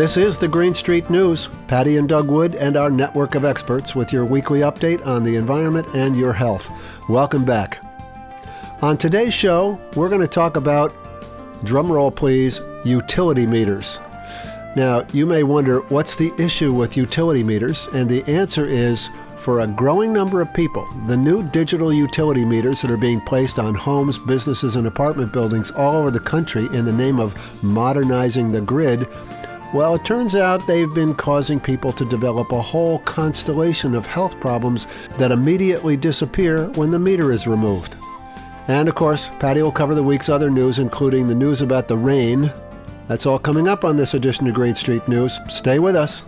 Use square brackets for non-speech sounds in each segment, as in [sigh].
This is the Green Street News. Patty and Doug Wood and our network of experts with your weekly update on the environment and your health. Welcome back. On today's show, we're going to talk about, drumroll please, utility meters. Now, you may wonder what's the issue with utility meters, and the answer is for a growing number of people, the new digital utility meters that are being placed on homes, businesses, and apartment buildings all over the country in the name of modernizing the grid, well, it turns out they've been causing people to develop a whole constellation of health problems that immediately disappear when the meter is removed. And of course, Patty will cover the week's other news, including the news about the rain. That's all coming up on this edition of Green Street News. Stay with us.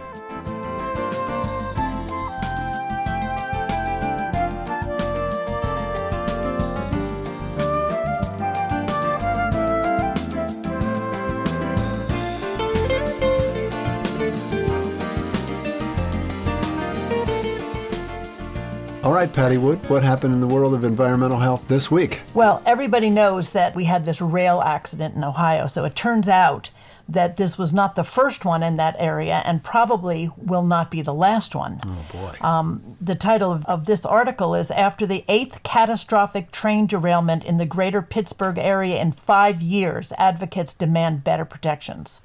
Patty Wood, what happened in the world of environmental health this week? Well, everybody knows that we had this rail accident in Ohio, so it turns out that this was not the first one in that area and probably will not be the last one. Oh, boy. Um, the title of, of this article is After the Eighth Catastrophic Train Derailment in the Greater Pittsburgh Area in Five Years, Advocates Demand Better Protections.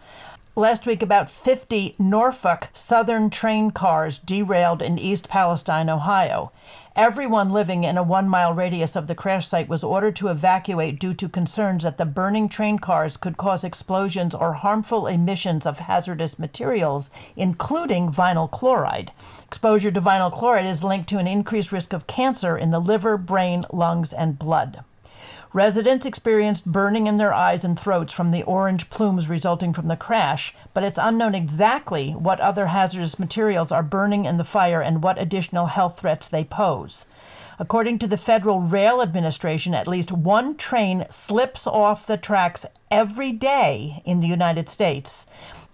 Last week, about 50 Norfolk Southern train cars derailed in East Palestine, Ohio. Everyone living in a one mile radius of the crash site was ordered to evacuate due to concerns that the burning train cars could cause explosions or harmful emissions of hazardous materials, including vinyl chloride. Exposure to vinyl chloride is linked to an increased risk of cancer in the liver, brain, lungs, and blood. Residents experienced burning in their eyes and throats from the orange plumes resulting from the crash, but it's unknown exactly what other hazardous materials are burning in the fire and what additional health threats they pose. According to the Federal Rail Administration, at least one train slips off the tracks every day in the United States.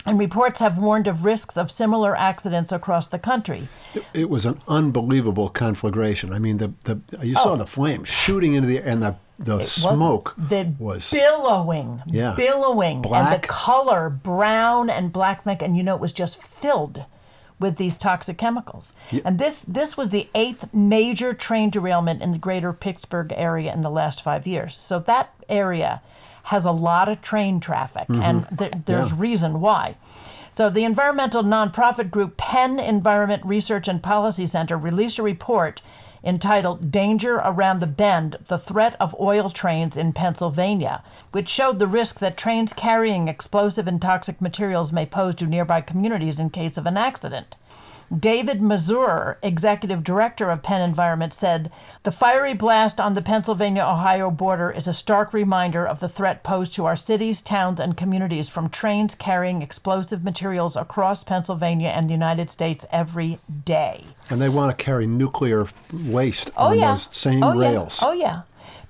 And reports have warned of risks of similar accidents across the country. It, it was an unbelievable conflagration. I mean, the, the you saw Oh. the flames shooting into the air and the the It smoke was the was billowing, Yeah. billowing, and the color brown and black and you know it was just filled with these toxic chemicals. And this this was the eighth major train derailment in the greater Pittsburgh area in the last five years. So that area has a lot of train traffic, mm-hmm. and there, there's Yeah. reason why. So, the environmental nonprofit group Penn Environment Research and Policy Center released a report entitled Danger Around the Bend The Threat of Oil Trains in Pennsylvania, which showed the risk that trains carrying explosive and toxic materials may pose to nearby communities in case of an accident. David Masur, executive director of Penn Environment, said the fiery blast on the Pennsylvania Ohio border is a stark reminder of the threat posed to our cities, towns, and communities from trains carrying explosive materials across Pennsylvania and the United States every day. and they want to carry nuclear waste Oh, on yeah. those same oh, rails. Yeah. Oh, yeah.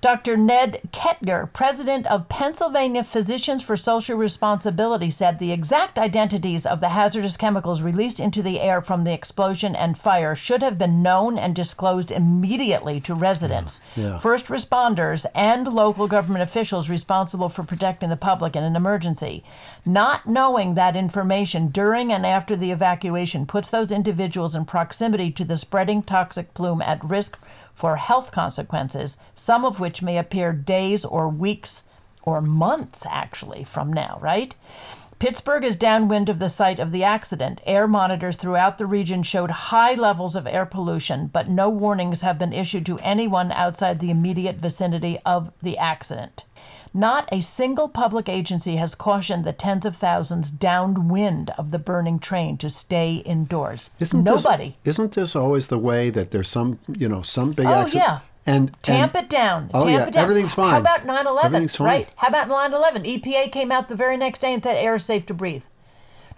Dr. Ned Ketyer, president of Pennsylvania Physicians for Social Responsibility, said the exact identities of the hazardous chemicals released into the air from the explosion and fire should have been known and disclosed immediately to residents, Yeah. first responders, and local government officials responsible for protecting the public in an emergency. Not knowing that information during and after the evacuation puts those individuals in proximity to the spreading toxic plume at risk for health consequences, some of which may appear days or weeks or months actually from now, right? Pittsburgh is downwind of the site of the accident. Air monitors throughout the region showed high levels of air pollution, but no warnings have been issued to anyone outside the immediate vicinity of the accident. Not a single public agency has cautioned the tens of thousands downwind of the burning train to stay indoors. Isn't Nobody. This, isn't this always the way that there's some, you know, some big Oh, accident? yeah. And Tamp and- it down. Oh, Tamp yeah, it down. everything's fine. How about 9 11? Everything's fine. Right. How about 9 11? EPA came out the very next day and said air is safe to breathe.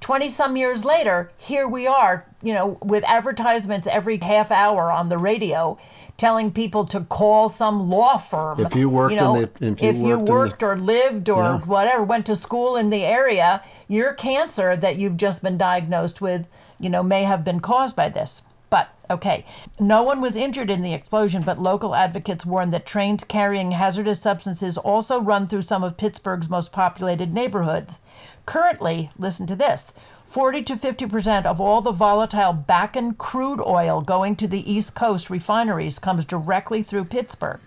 20 some years later, here we are, you know, with advertisements every half hour on the radio telling people to call some law firm. If you worked in know, the- if you if you worked the- or lived or Yeah. whatever, went to school in the area, your cancer that you've just been diagnosed with, you know, may have been caused by this. But okay, no one was injured in the explosion, but local advocates warn that trains carrying hazardous substances also run through some of Pittsburgh's most populated neighborhoods. Currently, listen to this 40 to 50% of all the volatile Bakken crude oil going to the East Coast refineries comes directly through Pittsburgh.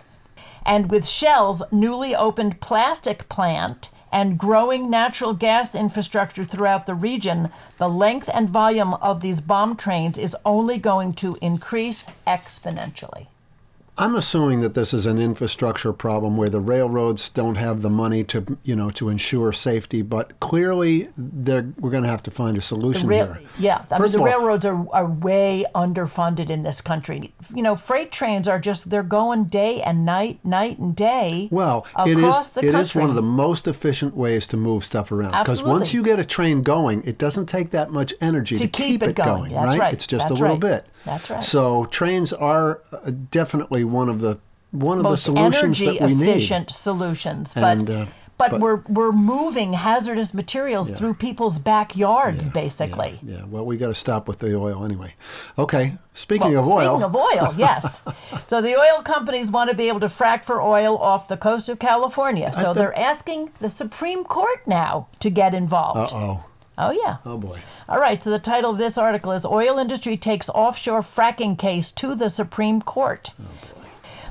And with Shell's newly opened plastic plant and growing natural gas infrastructure throughout the region, the length and volume of these bomb trains is only going to increase exponentially. I'm assuming that this is an infrastructure problem where the railroads don't have the money to, you know, to ensure safety. But clearly, we're going to have to find a solution rail- here. Yeah, I First mean, the all- railroads are, are way underfunded in this country. You know, freight trains are just, they're going day and night, night and day. Well, it is it is one of the most efficient ways to move stuff around because once you get a train going, it doesn't take that much energy to, To keep it going. That's right? right. It's just That's a little right. bit. That's right. So trains are uh, definitely one of the one of most the solutions energy that we need. efficient solutions. But And, uh, but, but- we're we're moving hazardous materials through people's backyards, Yeah, basically. Yeah, well, we got to stop with the oil anyway. Okay, speaking Well, of oil. Speaking of oil, [laughs] yes. so the oil companies want to be able to frack for oil off the coast of California. So they're asking the Supreme Court now to get involved. Uh oh, Oh yeah. oh boy. All right, so the title of this article is Oil Industry Takes Offshore Fracking Case to the Supreme Court. Oh,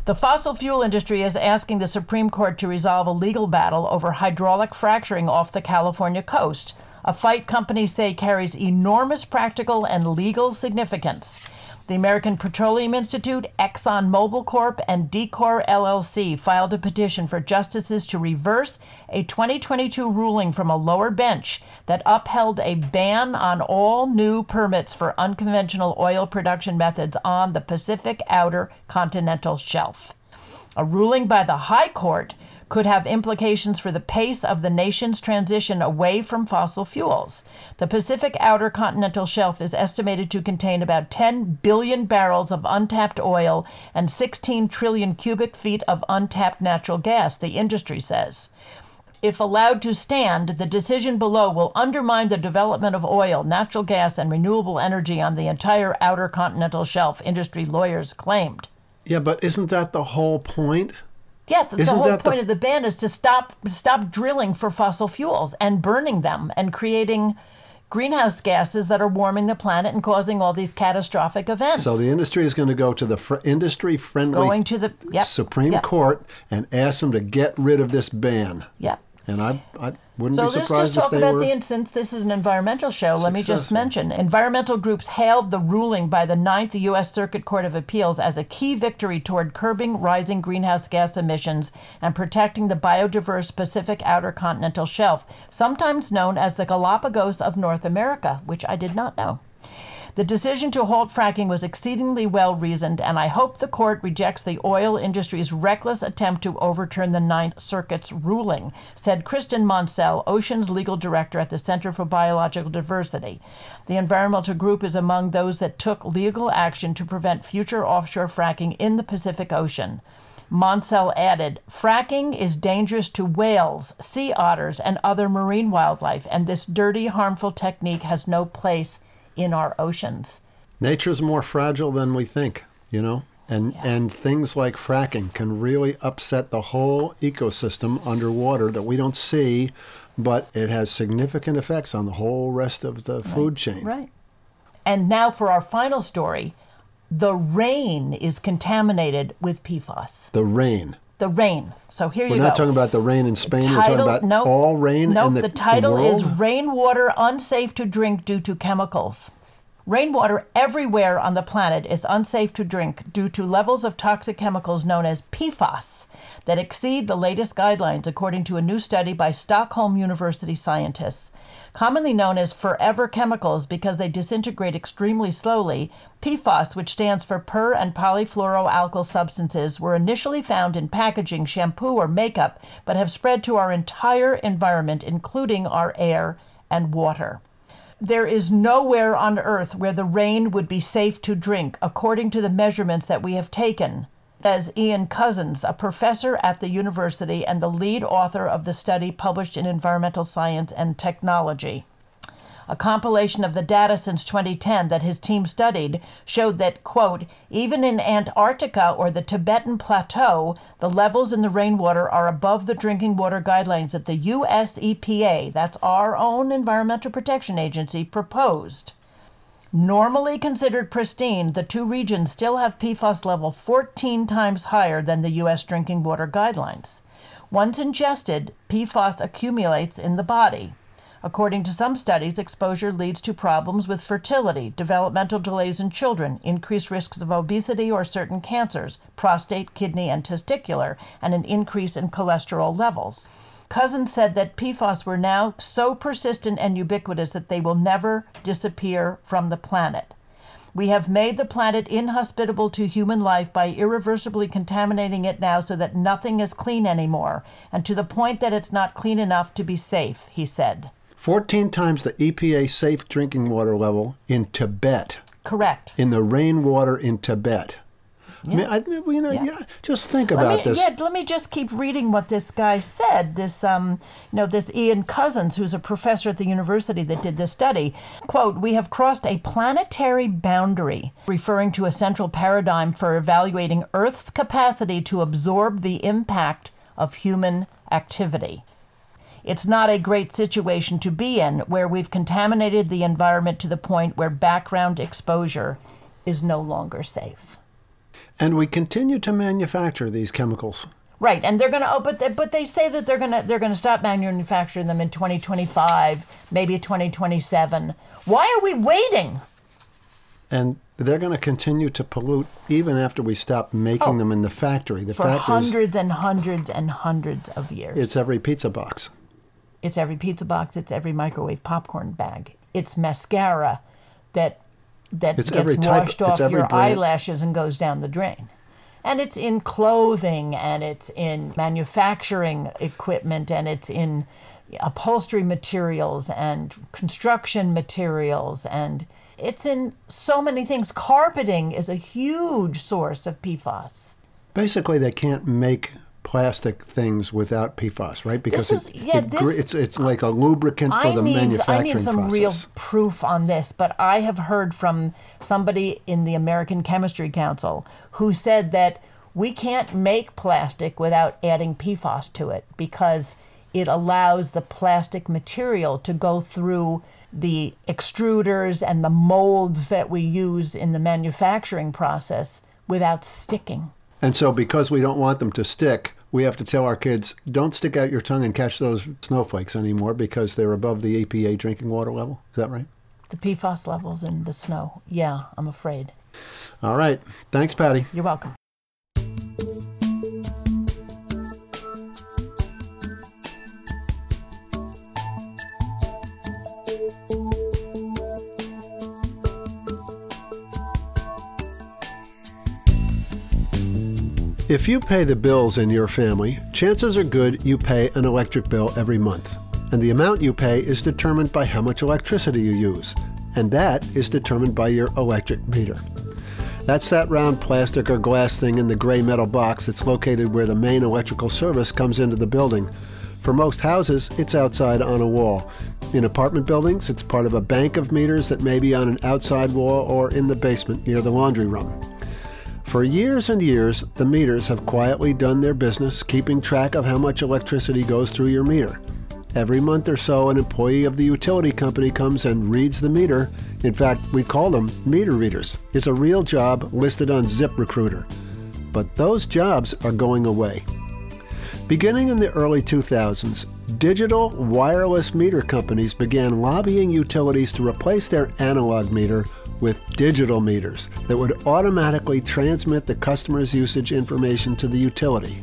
the fossil fuel industry is asking the Supreme Court to resolve a legal battle over hydraulic fracturing off the California coast, a fight companies say carries enormous practical and legal significance. The American Petroleum Institute, ExxonMobil Corp., and DCOR LLC filed a petition for justices to reverse a 2022 ruling from a lower bench that upheld a ban on all new permits for unconventional oil production methods on the Pacific Outer Continental Shelf. A ruling by the High Court could have implications for the pace of the nation's transition away from fossil fuels. The Pacific Outer Continental Shelf is estimated to contain about 10 billion barrels of untapped oil and 16 trillion cubic feet of untapped natural gas, the industry says. If allowed to stand, the decision below will undermine the development of oil, natural gas, and renewable energy on the entire outer continental shelf, industry lawyers claimed. Yeah, but isn't that the whole point? Yes, the Isn't whole that the- point of the ban is to stop stop drilling for fossil fuels and burning them and creating greenhouse gases that are warming the planet and causing all these catastrophic events. So the industry is going to go to the fr- industry-friendly Going to the- yep, Supreme yep. Court and ask them to get rid of this ban. yep. And I, I wouldn't So be let's just talk about were. the since this is an environmental show. Let me just mention environmental groups hailed the ruling by the Ninth U.S. Circuit Court of Appeals as a key victory toward curbing rising greenhouse gas emissions and protecting the biodiverse Pacific Outer Continental Shelf, sometimes known as the Galapagos of North America, which I did not know. The decision to halt fracking was exceedingly well reasoned, and I hope the court rejects the oil industry's reckless attempt to overturn the Ninth Circuit's ruling, said Kristen Monsell, Ocean's legal director at the Center for Biological Diversity. The environmental group is among those that took legal action to prevent future offshore fracking in the Pacific Ocean. Monsell added, fracking is dangerous to whales, sea otters, and other marine wildlife, and this dirty, harmful technique has no place in our oceans. Nature's more fragile than we think, you know? And, and things like fracking can really upset the whole ecosystem underwater that we don't see, but it has significant effects on the whole rest of the food chain. Right. And now for our final story the rain is contaminated with PFAS. The rain. The rain. So here We're you not talking about the rain in Spain. We're talking about nope, all rain Nope, in the, the title is world? Rainwater Unsafe to Drink Due to Chemicals. Rainwater everywhere on the planet is unsafe to drink due to levels of toxic chemicals known as PFAS that exceed the latest guidelines, according to a new study by Stockholm University scientists. Commonly known as forever chemicals because they disintegrate extremely slowly, PFAS, which stands for per and polyfluoroalkyl substances, were initially found in packaging, shampoo, or makeup, but have spread to our entire environment, including our air and water. There is nowhere on earth where the rain would be safe to drink, according to the measurements that we have taken, says Ian Cousins, a professor at the university and the lead author of the study published in Environmental Science and Technology. A compilation of the data since 2010 that his team studied showed that, quote, even in Antarctica or the Tibetan Plateau, the levels in the rainwater are above the drinking water guidelines that the US EPA, that's our own Environmental Protection Agency, proposed. Normally considered pristine, the two regions still have PFAS level 14 times higher than the US drinking water guidelines. Once ingested, PFAS accumulates in the body. According to some studies, exposure leads to problems with fertility, developmental delays in children, increased risks of obesity or certain cancers, prostate, kidney, and testicular, and an increase in cholesterol levels. Cousins said that PFAS were now so persistent and ubiquitous that they will never disappear from the planet. We have made the planet inhospitable to human life by irreversibly contaminating it now so that nothing is clean anymore, and to the point that it's not clean enough to be safe, he said. 14 times the EPA safe drinking water level in Tibet. Correct. In the rainwater in Tibet. Yeah. I mean, I, you know, yeah. yeah. Just think about let me, this. Yeah, let me just keep reading what this guy said. This, um, you know, this Ian Cousins, who's a professor at the university that did this study. Quote: "We have crossed a planetary boundary, referring to a central paradigm for evaluating Earth's capacity to absorb the impact of human activity." It's not a great situation to be in where we've contaminated the environment to the point where background exposure is no longer safe. And we continue to manufacture these chemicals. Right, and they're going to. Oh, but they, but they say that they're going to they're going to stop manufacturing them in 2025, maybe 2027. Why are we waiting? And they're going to continue to pollute even after we stop making oh, them in the factory. The for hundreds and hundreds and hundreds of years. It's every pizza box. It's every pizza box. It's every microwave popcorn bag. It's mascara that that it's gets washed type, off your brand. eyelashes and goes down the drain. And it's in clothing and it's in manufacturing equipment and it's in upholstery materials and construction materials and it's in so many things. Carpeting is a huge source of PFAS. Basically, they can't make plastic things without PFAS, right? Because is, it, yeah, it, this, it's it's like a lubricant for the need, manufacturing I need some process. real proof on this, but I have heard from somebody in the American Chemistry Council who said that we can't make plastic without adding PFAS to it because it allows the plastic material to go through the extruders and the molds that we use in the manufacturing process without sticking. And so, because we don't want them to stick, we have to tell our kids don't stick out your tongue and catch those snowflakes anymore because they're above the EPA drinking water level. Is that right? The PFAS levels in the snow. Yeah, I'm afraid. All right. Thanks, Patty. You're welcome. If you pay the bills in your family, chances are good you pay an electric bill every month. And the amount you pay is determined by how much electricity you use. And that is determined by your electric meter. That's that round plastic or glass thing in the gray metal box that's located where the main electrical service comes into the building. For most houses, it's outside on a wall. In apartment buildings, it's part of a bank of meters that may be on an outside wall or in the basement near the laundry room. For years and years, the meters have quietly done their business keeping track of how much electricity goes through your meter. Every month or so, an employee of the utility company comes and reads the meter. In fact, we call them meter readers. It's a real job listed on ZipRecruiter. But those jobs are going away. Beginning in the early 2000s, digital wireless meter companies began lobbying utilities to replace their analog meter with digital meters that would automatically transmit the customer's usage information to the utility.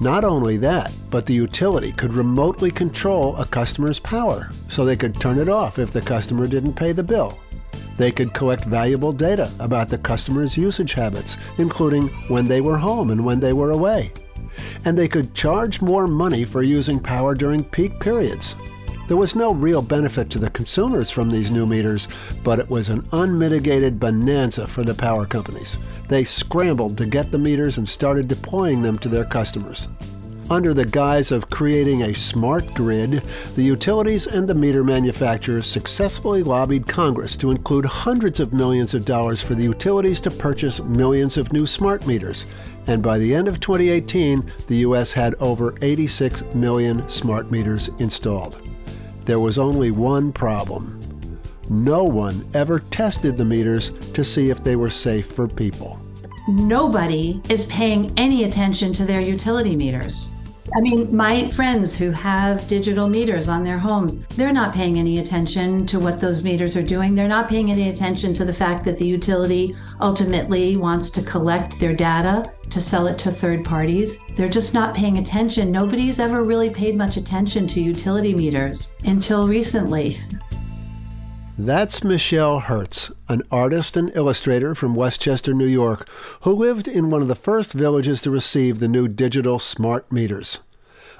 Not only that, but the utility could remotely control a customer's power so they could turn it off if the customer didn't pay the bill. They could collect valuable data about the customer's usage habits, including when they were home and when they were away. And they could charge more money for using power during peak periods there was no real benefit to the consumers from these new meters, but it was an unmitigated bonanza for the power companies. They scrambled to get the meters and started deploying them to their customers. under the guise of creating a smart grid, the utilities and the meter manufacturers successfully lobbied Congress to include hundreds of millions of dollars for the utilities to purchase millions of new smart meters. And by the end of 2018, the U.S. had over 86 million smart meters installed. There was only one problem. No one ever tested the meters to see if they were safe for people. Nobody is paying any attention to their utility meters. I mean, my friends who have digital meters on their homes, they're not paying any attention to what those meters are doing. They're not paying any attention to the fact that the utility ultimately wants to collect their data to sell it to third parties. They're just not paying attention. Nobody's ever really paid much attention to utility meters until recently. That's Michele Hertz, an artist and illustrator from Westchester, New York, who lived in one of the first villages to receive the new digital smart meters.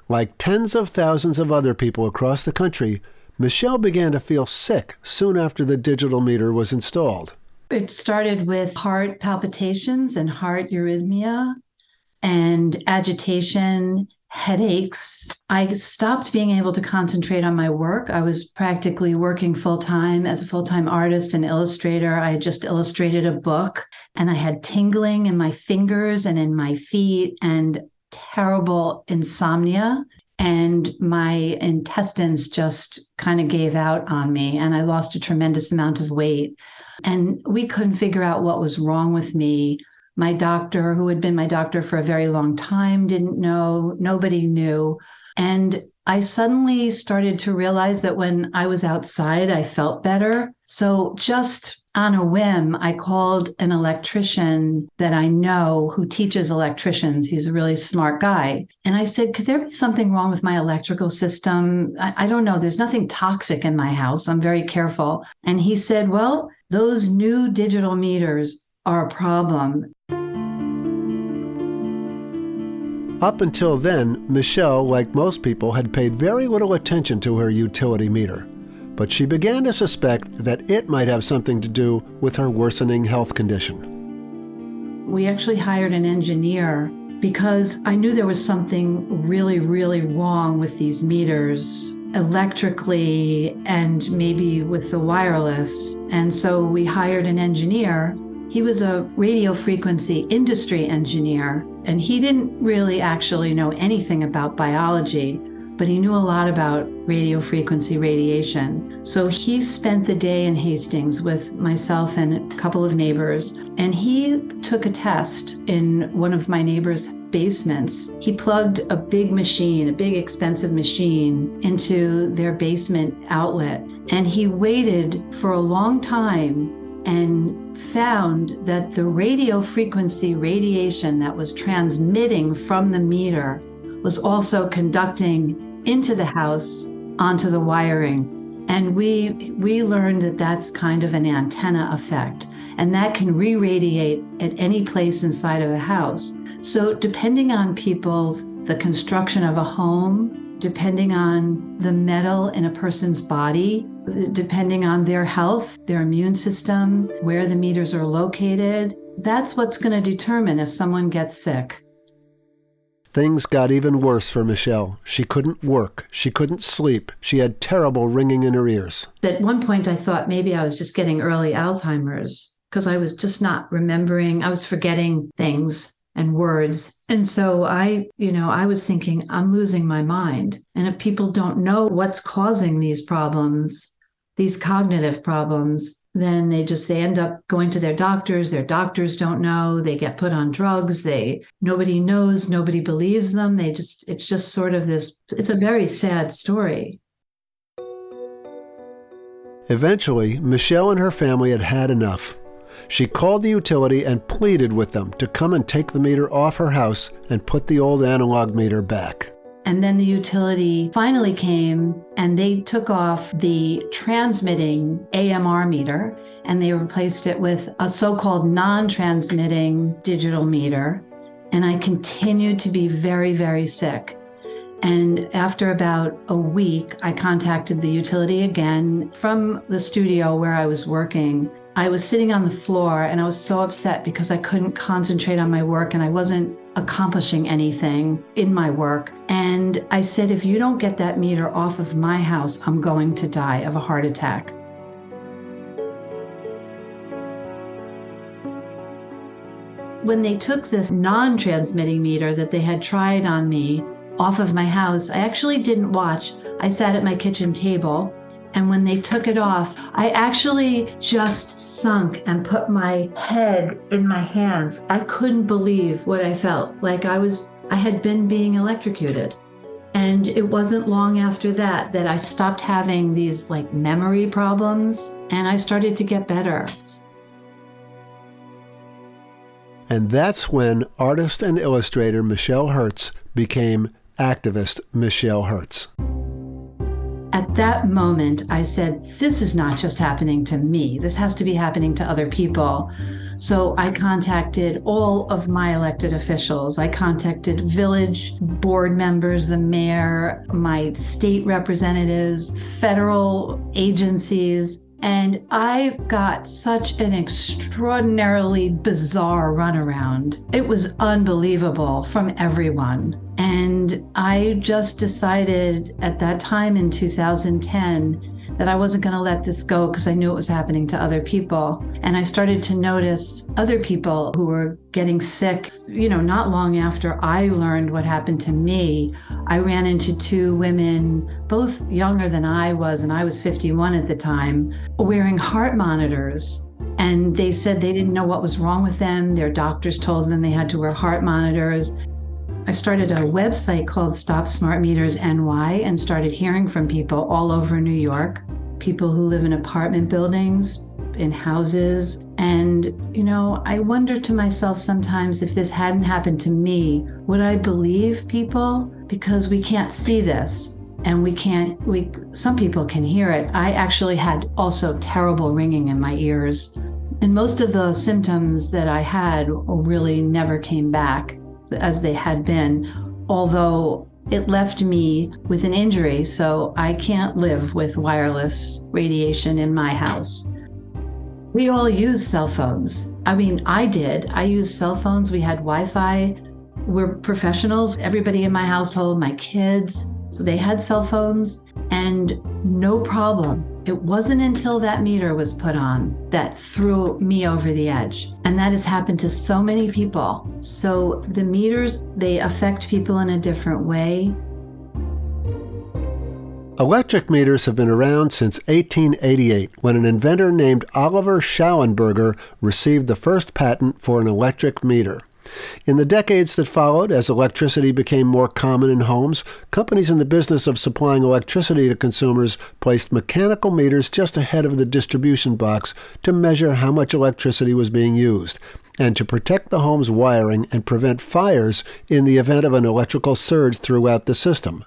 Like tens of thousands of other people across the country, Michele began to feel sick soon after the digital meter was installed. It started with heart palpitations and heart arrhythmia and agitation headaches. I stopped being able to concentrate on my work. I was practically working full time as a full time artist and illustrator. I had just illustrated a book and I had tingling in my fingers and in my feet and terrible insomnia. And my intestines just kind of gave out on me, and I lost a tremendous amount of weight. And we couldn't figure out what was wrong with me my doctor, who had been my doctor for a very long time, didn't know. Nobody knew. And I suddenly started to realize that when I was outside, I felt better. So just on a whim, I called an electrician that I know who teaches electricians. He's a really smart guy. And I said, Could there be something wrong with my electrical system? I, I, don't know. There's nothing toxic in my house. I'm very careful. And he said, Well, those new digital meters are a problem. Up until then, Michele, like most people, had paid very little attention to her utility meter. But she began to suspect that it might have something to do with her worsening health condition. We actually hired an engineer because I knew there was something really, really wrong with these meters electrically and maybe with the wireless. And so we hired an engineer he was a radio frequency industry engineer, and he didn't really actually know anything about biology, but he knew a lot about radio frequency radiation. So he spent the day in Hastings with myself and a couple of neighbors, and he took a test in one of my neighbors' basements. He plugged a big machine, a big expensive machine, into their basement outlet, and he waited for a long time and found that the radio frequency radiation that was transmitting from the meter was also conducting into the house onto the wiring and we we learned that that's kind of an antenna effect and that can re-radiate at any place inside of a house so depending on people's the construction of a home depending on the metal in a person's body, depending on their health, their immune system, where the meters are located. That's what's going to determine if someone gets sick. Things got even worse for Michele. She couldn't work. She couldn't sleep. She had terrible ringing in her ears. At one point, I thought maybe I was just getting early Alzheimer's because I was just not remembering. I was forgetting things and words. And so I, you know, I was thinking, I'm losing my mind. And if people don't know what's causing these problems, these cognitive problems, then they just they end up going to their doctors. Their doctors don't know. They get put on drugs. They nobody knows. Nobody believes them. They just it's just sort of this it's a very sad story. Eventually michele and her family had had enough. She called the utility and pleaded with them to come and take the meter off her house and put the old analog meter back. And then the utility finally came and they took off the transmitting AMR meter and they replaced it with a so called non transmitting digital meter. And I continued to be very, very sick. And after about a week, I contacted the utility again from the studio where I was working I was sitting on the floor and I was so upset because I couldn't concentrate on my work and I wasn't accomplishing anything in my work. And I said, if you don't get that meter off of my house, I'm going to die of a heart attack. When they took this non transmitting meter that they had tried on me off of my house, I actually didn't watch. I sat at my kitchen table and when they took it off, I actually just sunk and put my head in my hands. I couldn't believe what I felt like I was, I had been being electrocuted. And it wasn't long after that that I stopped having these like memory problems and I started to get better. And that's when artist and illustrator Michele Hertz became activist Michele Hertz. At that moment, I said, This is not just happening to me. This has to be happening to other people. So I contacted all of my elected officials. I contacted village board members, the mayor, my state representatives, federal agencies. And I got such an extraordinarily bizarre runaround. It was unbelievable from everyone. And I just decided at that time in 2010 that I wasn't going to let this go because I knew it was happening to other people. And I started to notice other people who were getting sick. You know, not long after I learned what happened to me, I ran into two women, both younger than I was, and I was 51 at the time, wearing heart monitors. And they said they didn't know what was wrong with them. Their doctors told them they had to wear heart monitors. I started a website called Stop Smart Meters NY and started hearing from people all over New York, people who live in apartment buildings, in houses. And, you know, I wonder to myself sometimes if this hadn't happened to me, would I believe people? Because we can't see this and we can't we some people can hear it i actually had also terrible ringing in my ears and most of the symptoms that i had really never came back as they had been, although it left me with an injury, so I can't live with wireless radiation in my house. We all use cell phones. I mean, I did. I used cell phones. We had Wi Fi. We're professionals. Everybody in my household, my kids, they had cell phones and no problem. It wasn't until that meter was put on that threw me over the edge. And that has happened to so many people. So the meters, they affect people in a different way. Electric meters have been around since 1888 when an inventor named Oliver Shallenberger received the first patent for an electric meter. In the decades that followed, as electricity became more common in homes, companies in the business of supplying electricity to consumers placed mechanical meters just ahead of the distribution box to measure how much electricity was being used and to protect the home's wiring and prevent fires in the event of an electrical surge throughout the system.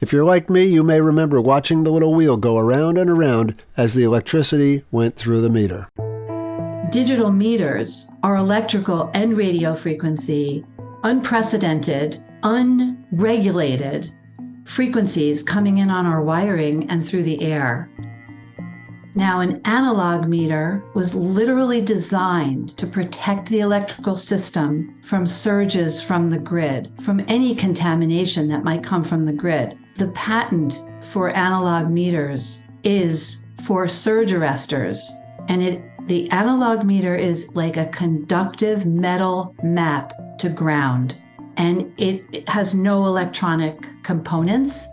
If you're like me, you may remember watching the little wheel go around and around as the electricity went through the meter digital meters are electrical and radio frequency, unprecedented, unregulated frequencies coming in on our wiring and through the air. Now, an analog meter was literally designed to protect the electrical system from surges from the grid, from any contamination that might come from the grid. The patent for analog meters is for surge arresters, and it the analog meter is like a conductive metal map to ground, and it, it has no electronic components,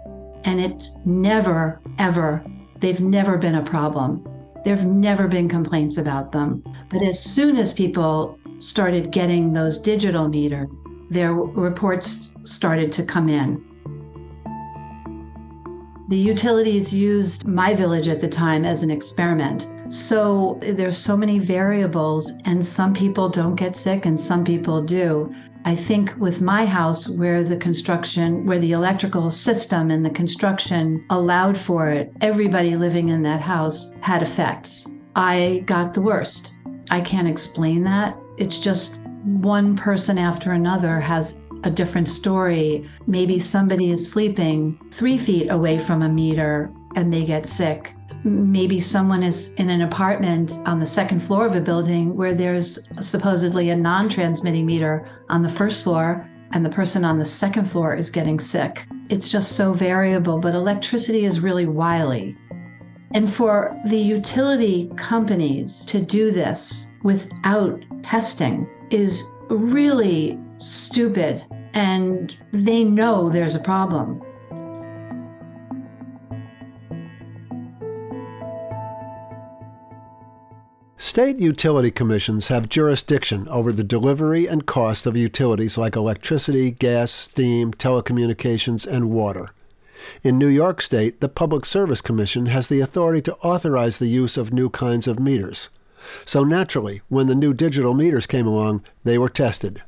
and it never, ever, they've never been a problem. There've never been complaints about them. But as soon as people started getting those digital meters, their reports started to come in. The utilities used my village at the time as an experiment. So there's so many variables, and some people don't get sick and some people do. I think with my house, where the construction, where the electrical system and the construction allowed for it, everybody living in that house had effects. I got the worst. I can't explain that. It's just one person after another has a different story. Maybe somebody is sleeping three feet away from a meter and they get sick. Maybe someone is in an apartment on the second floor of a building where there's supposedly a non transmitting meter on the first floor, and the person on the second floor is getting sick. It's just so variable, but electricity is really wily. And for the utility companies to do this without testing is really stupid. And they know there's a problem. State utility commissions have jurisdiction over the delivery and cost of utilities like electricity, gas, steam, telecommunications, and water. In New York State, the Public Service Commission has the authority to authorize the use of new kinds of meters. So naturally, when the new digital meters came along, they were tested.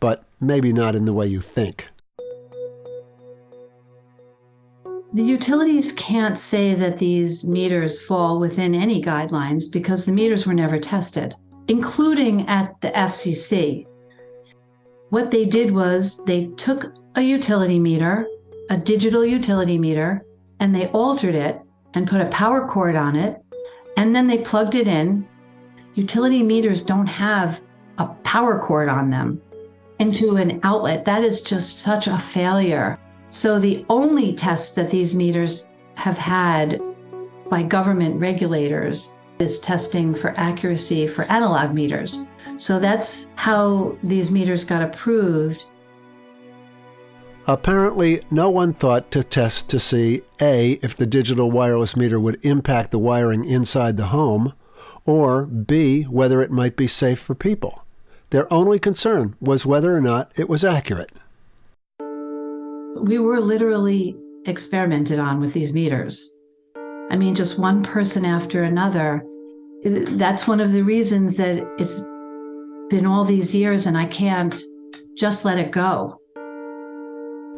But maybe not in the way you think. The hmm. utilities can't say that these meters fall within any guidelines because the meters were never tested, including at the FCC. What they did was they took a utility meter a digital utility meter and they altered it and put a power cord on it and then they plugged it in. Utility meters don't have a power cord on them into an outlet. That is just such a failure. So the only test that these meters have had by government regulators is testing for accuracy for analog meters. So that's how these meters got approved Apparently, no one thought to test to see A, if the digital wireless meter would impact the wiring inside the home, or B, whether it might be safe for people. Their only concern was whether or not it was accurate. We were literally experimented on with these meters. I mean, just one person after another. Uh, that's one of the reasons that it's been all these years and I can't just let it go.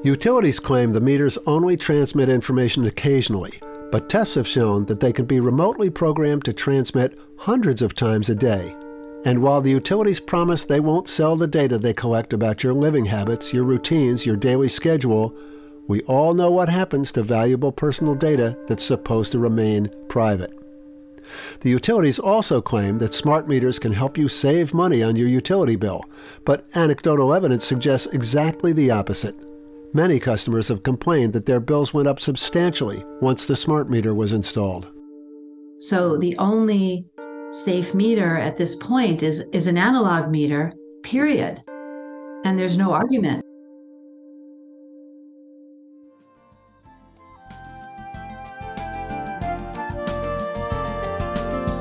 Utilities claim the meters only transmit information occasionally, but tests have shown that they can be remotely programmed to transmit hundreds of times a day. And while the utilities promise they won't sell the data they collect about your living habits, your routines, your daily schedule, we all know what happens to valuable personal data that's supposed to remain private. The utilities also claim that smart meters can help you save money on your utility bill, but anecdotal evidence suggests exactly the opposite. Many customers have complained that their bills went up substantially once the smart meter was installed. So the only safe meter at this point is, is an analog meter, period. And there's no argument.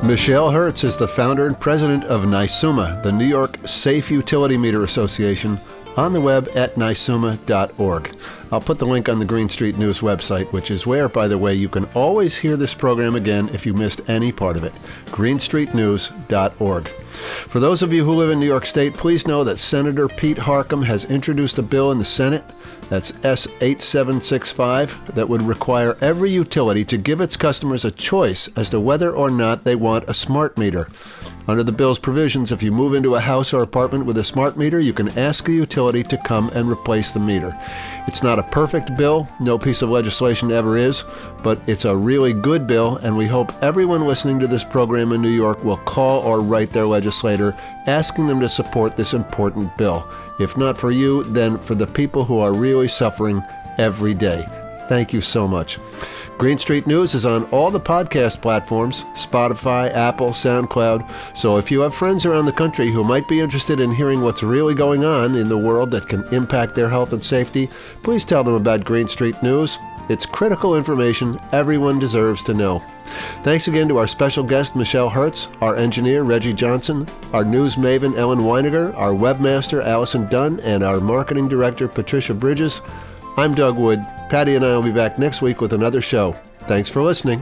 Michele Hertz is the founder and president of NYSUMA, the New York Safe Utility Meter Association, on the web at nysuma.org. I'll put the link on the Green Street News website, which is where, by the way, you can always hear this program again if you missed any part of it. greenstreetnews.org. For those of you who live in New York State, please know that Senator Pete Harckham has introduced a bill in the Senate that's S8765 that would require every utility to give its customers a choice as to whether or not they want a smart meter. Under the bill's provisions, if you move into a house or apartment with a smart meter, you can ask the utility to come and replace the meter. It's not a perfect bill, no piece of legislation ever is, but it's a really good bill, and we hope everyone listening to this program in New York will call or write their legislator asking them to support this important bill. If not for you, then for the people who are really suffering every day. Thank you so much. Green Street News is on all the podcast platforms Spotify, Apple, SoundCloud. So if you have friends around the country who might be interested in hearing what's really going on in the world that can impact their health and safety, please tell them about Green Street News. It's critical information everyone deserves to know. Thanks again to our special guest, Michele Hertz, our engineer, Reggie Johnson, our news maven, Ellen Weiniger, our webmaster, Allison Dunn, and our marketing director, Patricia Bridges. I'm Doug Wood. Patty and I will be back next week with another show. Thanks for listening.